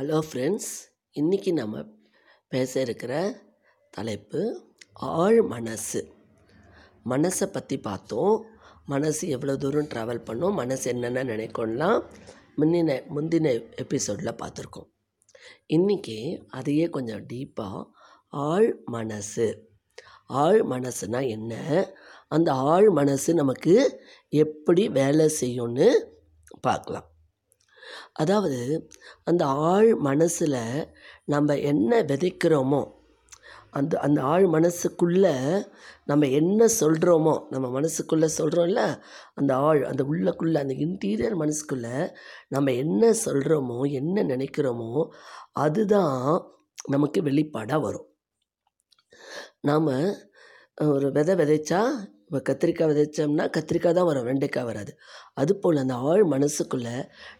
Hello friends இன்றைக்கி நம்ம பேச இருக்கிற தலைப்பு ஆழ் மனசு. மனசை பற்றி பார்த்தோம். மனசு எவ்வளோ தூரம் ட்ராவல் பண்ணும் மனசு என்னென்ன நினைக்கணும்லாம் முன்னின முந்தின எபிசோடில் பார்த்துருக்கோம். இன்றைக்கி அதையே கொஞ்சம் டீப்பாக ஆழ் மனசு. ஆழ் மனசுனா என்ன? அந்த ஆழ் மனசு நமக்கு எப்படி வேலை செய்யும்னு பார்க்கலாம். அதாவது அந்த ஆழ் மனசில் நம்ம என்ன விதைக்கிறோமோ அந்த அந்த ஆழ் மனசுக்குள்ளே நம்ம என்ன சொல்கிறோமோ நம்ம மனசுக்குள்ளே சொல்கிறோம்ல அந்த ஆழ் அந்த உள்ளக்குள்ளே அந்த இன்டீரியர் மனசுக்குள்ளே நம்ம என்ன சொல்கிறோமோ என்ன நினைக்கிறோமோ அதுதான் நமக்கு வெளிப்பாடாக வரும். நாம் ஒரு விதை விதைச்சா இப்போ கத்திரிக்காய் விதைச்சோம்னா கத்திரிக்காய் தான் வரும் வெண்டைக்காய் வராது. அதுபோல் அந்த ஆழ் மனசுக்குள்ளே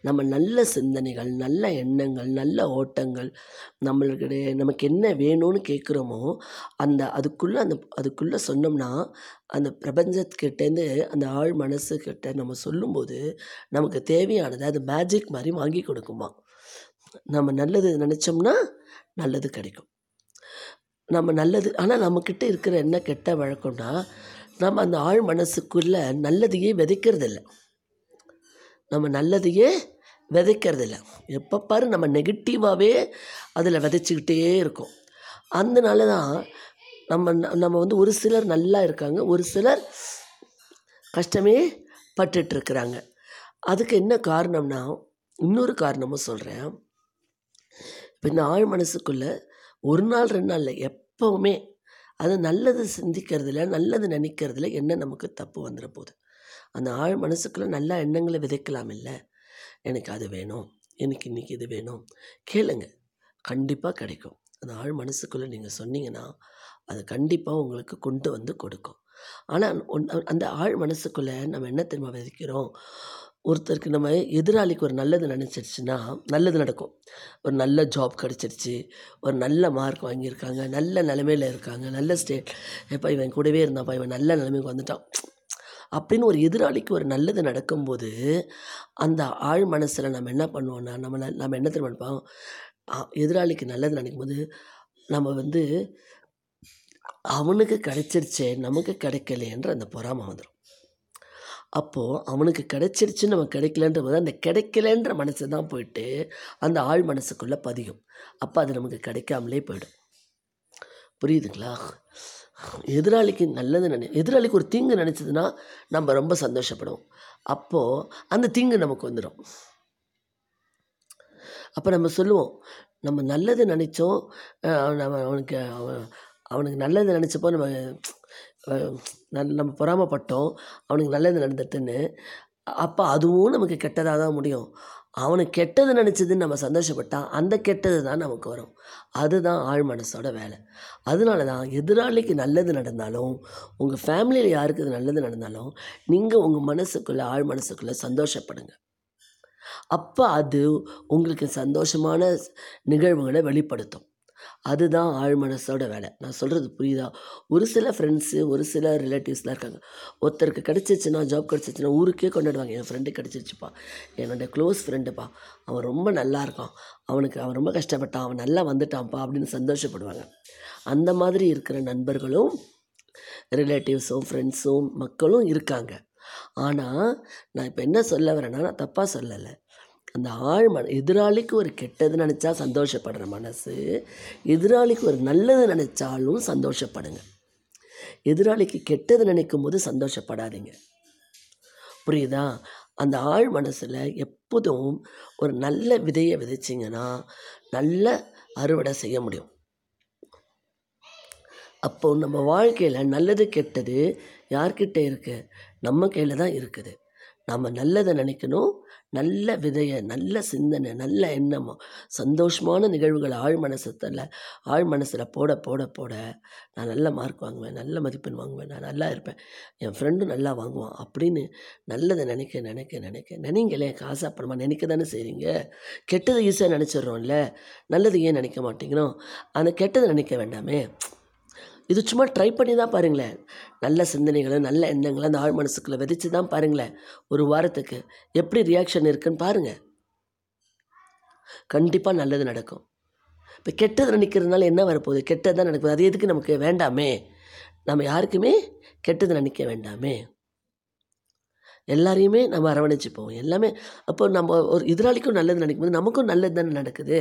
நம்ம நல்ல சிந்தனைகள் நல்ல எண்ணங்கள் நல்ல ஓட்டங்கள் நம்மளுக்கிடையே நமக்கு என்ன வேணும்னு கேட்குறோமோ அந்த அதுக்குள்ளே அந்த அதுக்குள்ளே சொன்னோம்னா அந்த பிரபஞ்சத்துக்கிட்டேருந்து அந்த ஆழ் மனசுக்கிட்ட நம்ம சொல்லும்போது நமக்கு தேவையானது அது மேஜிக் மாதிரி வாங்கி கொடுக்குமா. நம்ம நல்லது நினச்சோம்னா நல்லது கிடைக்கும். நம்ம நல்லது ஆனால் நம்மக்கிட்ட இருக்கிற என்ன கெட்ட வழக்கம்னா நம்ம அந்த ஆழ் மனசுக்குள்ளே நல்லதையே விதைக்கிறதில்ல. நம்ம நல்லதையே விதைக்கிறதில்ல. எப்போ பாரு நம்ம நெகட்டிவாகவே அதில் விதைச்சிக்கிட்டே இருக்கோம். அதனால தான் நம்ம நம்ம வந்து ஒரு சிலர் நல்லா இருக்காங்க ஒரு சிலர் கஷ்டமே பட்டுட்ருக்குறாங்க அதுக்கு என்ன காரணம்னா இன்னொரு காரணமும் சொல்கிறேன் இப்போ இந்த ஆழ் மனசுக்குள்ளே ஒரு நாள் ரெண்டு நாளில் எப்போவுமே அது நல்லது சிந்திக்கிறதுல நல்லது நினைக்கிறதுல என்ன நமக்கு தப்பு வந்துட போகுது அந்த ஆழ் மனசுக்குள்ளே நல்ல எண்ணங்களை விதைக்கலாம் இல்லை. எனக்கு அது வேணும் எனக்கு இன்றைக்கி இது வேணும். கேளுங்க கண்டிப்பாக கிடைக்கும். அந்த ஆழ் மனசுக்குள்ளே நீங்கள் சொன்னீங்கன்னா அது கண்டிப்பாக உங்களுக்கு கொண்டு வந்து கொடுக்கும். ஆனால் அந்த ஆழ் மனசுக்குள்ளே நம்ம என்ன தெரியுமா விதைக்கிறோம்? ஒருத்தருக்கு நம்ம எதிராளிக்கு ஒரு நல்லது நினச்சிருச்சுன்னா நல்லது நடக்கும். ஒரு நல்ல ஜாப் கிடச்சிருச்சு ஒரு நல்ல மார்க் வாங்கியிருக்காங்க நல்ல நிலமையில் இருக்காங்க நல்ல ஸ்டேட் எப்போ இவன் கூடவே இருந்தாப்பா இவன் நல்ல நிலைமைக்கு வந்துட்டான். அப்படின்னு ஒரு எதிராளிக்கு ஒரு நல்லது நடக்கும்போது அந்த ஆழ் மனசில் நம்ம என்ன பண்ணுவோம்னா நம்ம நம்ம என்ன தெரியுமா நினைப்போம்? எதிராளிக்கு நல்லது நினைக்கும் போது நம்ம வந்து அவனுக்கு கிடைச்சிருச்சே நமக்கு கிடைக்கலையன்ற அந்த பொறாமை வந்துடும் அப்போது அவனுக்கு கிடைச்சிருச்சு நம்ம கிடைக்கலன்ற போது அந்த கிடைக்கலன்ற மனசு தான் போயிட்டு அந்த ஆழ் மனசுக்குள்ளே பதியும். அப்போ அது நமக்கு கிடைக்காமலே போயிடும். புரியுதுங்களா? எதிராளிக்கு நல்லது நினை எதிராளிக்கு ஒரு தீங்கு நினச்சதுன்னா நம்ம ரொம்ப சந்தோஷப்படுவோம். அப்போது அந்த தீங்கு நமக்கு வந்துடும் அப்போ நம்ம சொல்லுவோம் நம்ம நல்லது நினச்சோம் நம்ம அவனுக்கு அவன் அவனுக்கு நல்லது நினச்சப்போ நம்ம நம்ம பொறாமப்பட்டோம். அவனுக்கு நல்லது நடந்துட்டுன்னு. அப்போ அதுவும் நமக்கு கெட்டதாக தான் முடியும். அவனுக்கு கெட்டது நினச்சதுன்னு நம்ம சந்தோஷப்பட்டால் அந்த கெட்டது தான் நமக்கு வரும். அதுதான் ஆழ் மனசோட வேலை. அதனால தான் எதிராளிக்கு நல்லது நடந்தாலும் உங்கள் ஃபேமிலியில் யாருக்கு இது நல்லது நடந்தாலும் நீங்கள் உங்கள் மனசுக்குள்ளே ஆழ் மனசுக்குள்ளே சந்தோஷப்படுங்க. அப்போ அது உங்களுக்கு சந்தோஷமான நிகழ்வுகளை வெளிப்படுத்தும். அதுதான் ஆழ் மனசோட வேலை. நான் சொல்கிறது புரியுதா? ஒரு சில ஃப்ரெண்ட்ஸு ஒரு சில ரிலேட்டிவ்ஸ்லாம் இருக்காங்க. ஒருத்தருக்கு கிடச்சிச்சுன்னா ஜாப் கிடச்சிச்சுன்னா ஊருக்கே கொண்டாடுவாங்க. என் ஃப்ரெண்டு கிடச்சிருச்சுப்பா. என்னோடய க்ளோஸ் ஃப்ரெண்டுப்பா அவன் ரொம்ப நல்லா இருக்கான். அவனுக்கு அவன் ரொம்ப கஷ்டப்பட்டான். அவன் நல்லா வந்துட்டான்ப்பா அப்படின்னு சந்தோஷப்படுவாங்க. அந்த மாதிரி இருக்கிற நண்பர்களும் ரிலேட்டிவ்ஸும் ஃப்ரெண்ட்ஸும் மக்களும் இருக்காங்க. ஆனால் நான் இப்போ என்ன சொல்ல வரேன்னா நான் தப்பாக சொல்லலை. அந்த ஆழ் மன எதிராளிக்கு ஒரு கெட்டது நினச்சா சந்தோஷப்படுற மனசு எதிராளிக்கு ஒரு நல்லது நினச்சாலும் சந்தோஷப்படுங்க. எதிராளிக்கு கெட்டது நினைக்கும் போது சந்தோஷப்படாதீங்க. புரியுதா? அந்த ஆழ் மனசில் எப்போதும் ஒரு நல்ல விதையை விதைச்சிங்கன்னா நல்ல அறுவடை செய்ய முடியும். அப்போது நம்ம வாழ்க்கையில் நல்லது கெட்டது யார்கிட்ட இருக்குது நம்ம கையில் தான் இருக்குது. நம்ம நல்லதை நினைக்கணும் நல்ல விதையை நல்ல சிந்தனை நல்ல எண்ணமோ சந்தோஷமான நிகழ்வுகள் ஆழ் மனசத்தில் ஆழ் மனசில் போட போட போட நான் நல்ல மார்க் வாங்குவேன் நல்ல மதிப்பெண் வாங்குவேன் நான் நல்லா இருப்பேன் என் ஃப்ரெண்டும் நல்லா வாங்குவான் அப்படின்னு நல்லதை நினைக்க நினைக்க நினைக்க நினைங்களே காசு அப்புறமா நினைக்க தானே செய்கிறீங்க கெட்டதை ஈஸியாக நினச்சிட்றோம்ல நல்லது ஏன் நினைக்க மாட்டேங்கிறோம்? அந்த கெட்டதை நினைக்க வேண்டாமே. இது சும்மா ட்ரை பண்ணி தான் பாருங்களேன். நல்ல சிந்தனைகளை நல்ல எண்ணங்களை அந்த ஆழ் மனசுக்குள்ளே விதைச்சு தான் பாருங்களேன். ஒரு வாரத்துக்கு எப்படி ரியாக்ஷன் இருக்குன்னு பாருங்கள் கண்டிப்பாக நல்லது நடக்கும். இப்போ கெட்டது நினைக்கிறதுனால என்ன வரப்போகுது? கெட்டது தான் நடக்குது. அது எதுக்கு நமக்கு வேண்டாமே? நம்ம யாருக்குமே கெட்டது நினைக்க வேண்டாமே. எல்லாரையுமே நம்ம அரவணைச்சிப்போம். எல்லாமே அப்போ நம்ம ஒரு எதிராளிக்கும் நல்லது நினைக்கும்போது நமக்கும் நல்லது தானே நடக்குது?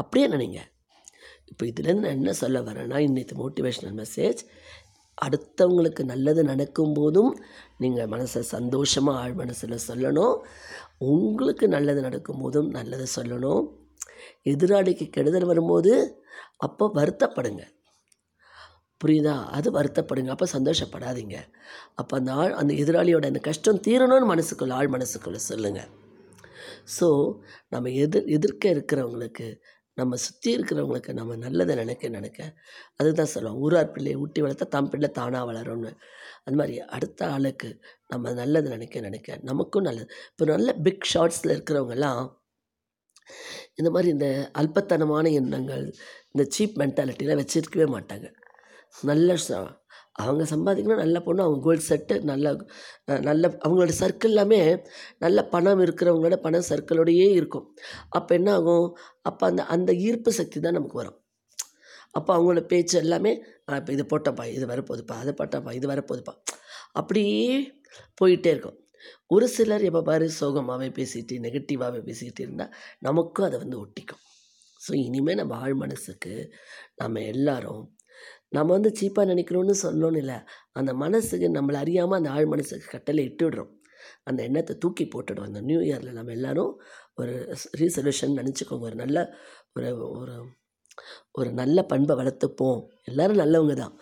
அப்படியே நினைங்க. இப்போ இதுலேருந்து நான் என்ன சொல்ல வரேன்னா இன்னைக்கு மோட்டிவேஷ்னல் மெசேஜ் அடுத்தவங்களுக்கு நல்லது நடக்கும்போதும் நீங்கள் மனசை சந்தோஷமாக ஆழ் மனசில் சொல்லணும். உங்களுக்கு நல்லது நடக்கும்போதும் நல்லது சொல்லணும். எதிராளிக்கு கெடுதல் வரும்போது அப்போ வருத்தப்படுங்க. புரியுதா? அது வருத்தப்படுங்க. அப்போ சந்தோஷப்படாதீங்க. அப்போ அந்த ஆள் அந்த எதிராளியோட அந்த கஷ்டம் தீரணும்னு மனசுக்குள்ள ஆள் மனசுக்குள்ளே சொல்லுங்கள் ஸோ நம்ம எதிர் எதிர்க்க இருக்கிறவங்களுக்கு நம்ம சுற்றி இருக்கிறவங்களுக்கு நம்ம நல்லதை நினைக்க நினைக்க அதுதான் சொல்லுவோம். ஊரார் பிள்ளையை ஊட்டி வளர்த்தா தம் பிள்ளை தானாக வளரும்னு. அது மாதிரி அடுத்த ஆளுக்கு நம்ம நல்லது நினைக்க நினைக்க நமக்கும் நல்லது. இப்போ நல்ல பிக் ஷார்ட்ஸில் இருக்கிறவங்கெல்லாம் இந்த மாதிரி இந்த அல்பத்தனமான எண்ணங்கள் இந்த சீப் மென்டாலிட்டிலாம் வச்சுருக்கவே மாட்டாங்க. நல்ல அவங்க சம்பாதிக்கணும் நல்ல பொண்ணு அவங்க கோல்டு செட்டு நல்ல நல்ல அவங்களோட சர்க்கிள் எல்லாமே நல்ல பணம் இருக்கிறவங்களோட பணம் சர்க்கிளோடையே இருக்கும். அப்போ என்ன ஆகும் அப்போ அந்த அந்த ஈர்ப்பு சக்தி தான் நமக்கு வரும். அப்போ அவங்களோட பேச்சு எல்லாமே இப்போ இது போட்டப்பா இது வரப்போகுதுப்பா அதை போட்டப்பா இது வரப்போகுதுப்பா. அப்படியே போயிட்டே இருக்கும். ஒரு சிலர் எப்போ பாரு சோகமாகவே பேசிட்டு நெகட்டிவாகவே பேசிக்கிட்டு இருந்தால் நமக்கும் அதை வந்து ஒட்டிக்கும். ஸோ இனிமேல் நம்ம ஆழ் மனசுக்கு நம்ம எல்லாரும் நம்ம வந்து சீப்பாக நினைக்கிறோன்னு சொல்லணும்னு இல்லை. அந்த மனசுக்கு நம்மளை அறியாமல் அந்த ஆழ் மனசுக்கு கட்டளை இட்டு விடுறோம் அந்த எண்ணத்தை தூக்கி போட்டுடும் அந்த நியூ இயரில் நம்ம எல்லாரும் ஒரு ரீசல்யூஷன் நினச்சிக்கோங்க. ஒரு நல்ல ஒரு ஒரு ஒரு நல்ல பண்பை வளர்த்துப்போம். எல்லோரும் நல்லவங்க தான்.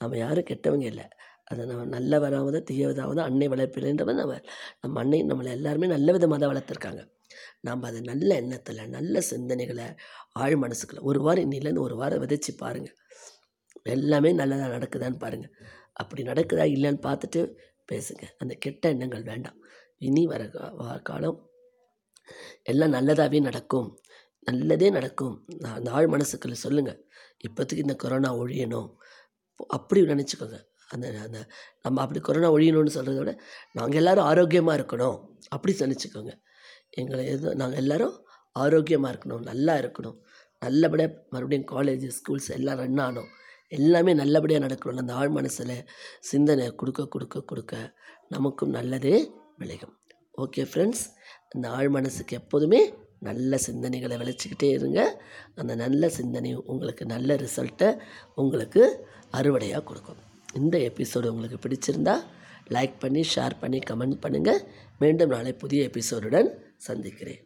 நம்ம யாரும் கெட்டவங்க இல்லை. அதை நம்ம நல்லவராவது தீயவதாவது அன்னை வளர்ப்பில்லைன்றவ நம்ம நம்ம அன்னை நம்மளை எல்லாருமே நல்ல விதமாக தான் வளர்த்துருக்காங்க. நாம் அதை நல்ல எண்ணத்தில் நல்ல சிந்தனைகளை ஆழ் மனசுக்குள்ள ஒரு வாரம் இன்னிலேருந்து ஒரு வாரம் விதைச்சி பாருங்கள் எல்லாமே நல்லதாக நடக்குதான்னு பாருங்கள் அப்படி நடக்குதா இல்லைன்னு பார்த்துட்டு பேசுங்க. அந்த கெட்ட எண்ணங்கள் வேண்டாம். இனி வர காலம் எல்லாம் நல்லதாகவே நடக்கும். நல்லதே நடக்கும். நான் அந்த ஆழ் மனசுக்குள்ள சொல்லுங்கள் இப்போதைக்கு இந்த கொரோனா ஒழியணும். அப்படி நினச்சிக்கோங்க. அந்த அந்த நம்ம அப்படி கொரோனா ஒழியணும்னு சொல்கிறத விட நாங்கள் எல்லோரும் ஆரோக்கியமாக இருக்கணும். அப்படி நினச்சிக்கோங்க. எங்களை எதுவும் நாங்கள் எல்லோரும் ஆரோக்கியமாக இருக்கணும். நல்லா இருக்கணும். நல்லபடியாக மறுபடியும் காலேஜ் ஸ்கூல்ஸ் எல்லாம் ரன் ஆனோம் எல்லாமே நல்லபடியாக நடக்கணும் அந்த ஆழ் மனசில் சிந்தனை கொடுக்க கொடுக்க கொடுக்க நமக்கும் நல்லதே விளையும். ஓகே ஃப்ரெண்ட்ஸ் அந்த ஆழ் மனசுக்கு எப்போதுமே நல்ல சிந்தனைகளை விளைச்சிக்கிட்டே இருங்க. அந்த நல்ல சிந்தனை உங்களுக்கு நல்ல ரிசல்ட்டை உங்களுக்கு அறுவடையாக கொடுக்கும். இந்த எபிசோடு உங்களுக்கு பிடிச்சிருந்தா லைக் பண்ணி ஷேர் பண்ணி கமெண்ட் பண்ணுங்கள் மீண்டும் நாளை புதிய எபிசோடுடன் சந்திக்கிறேன்.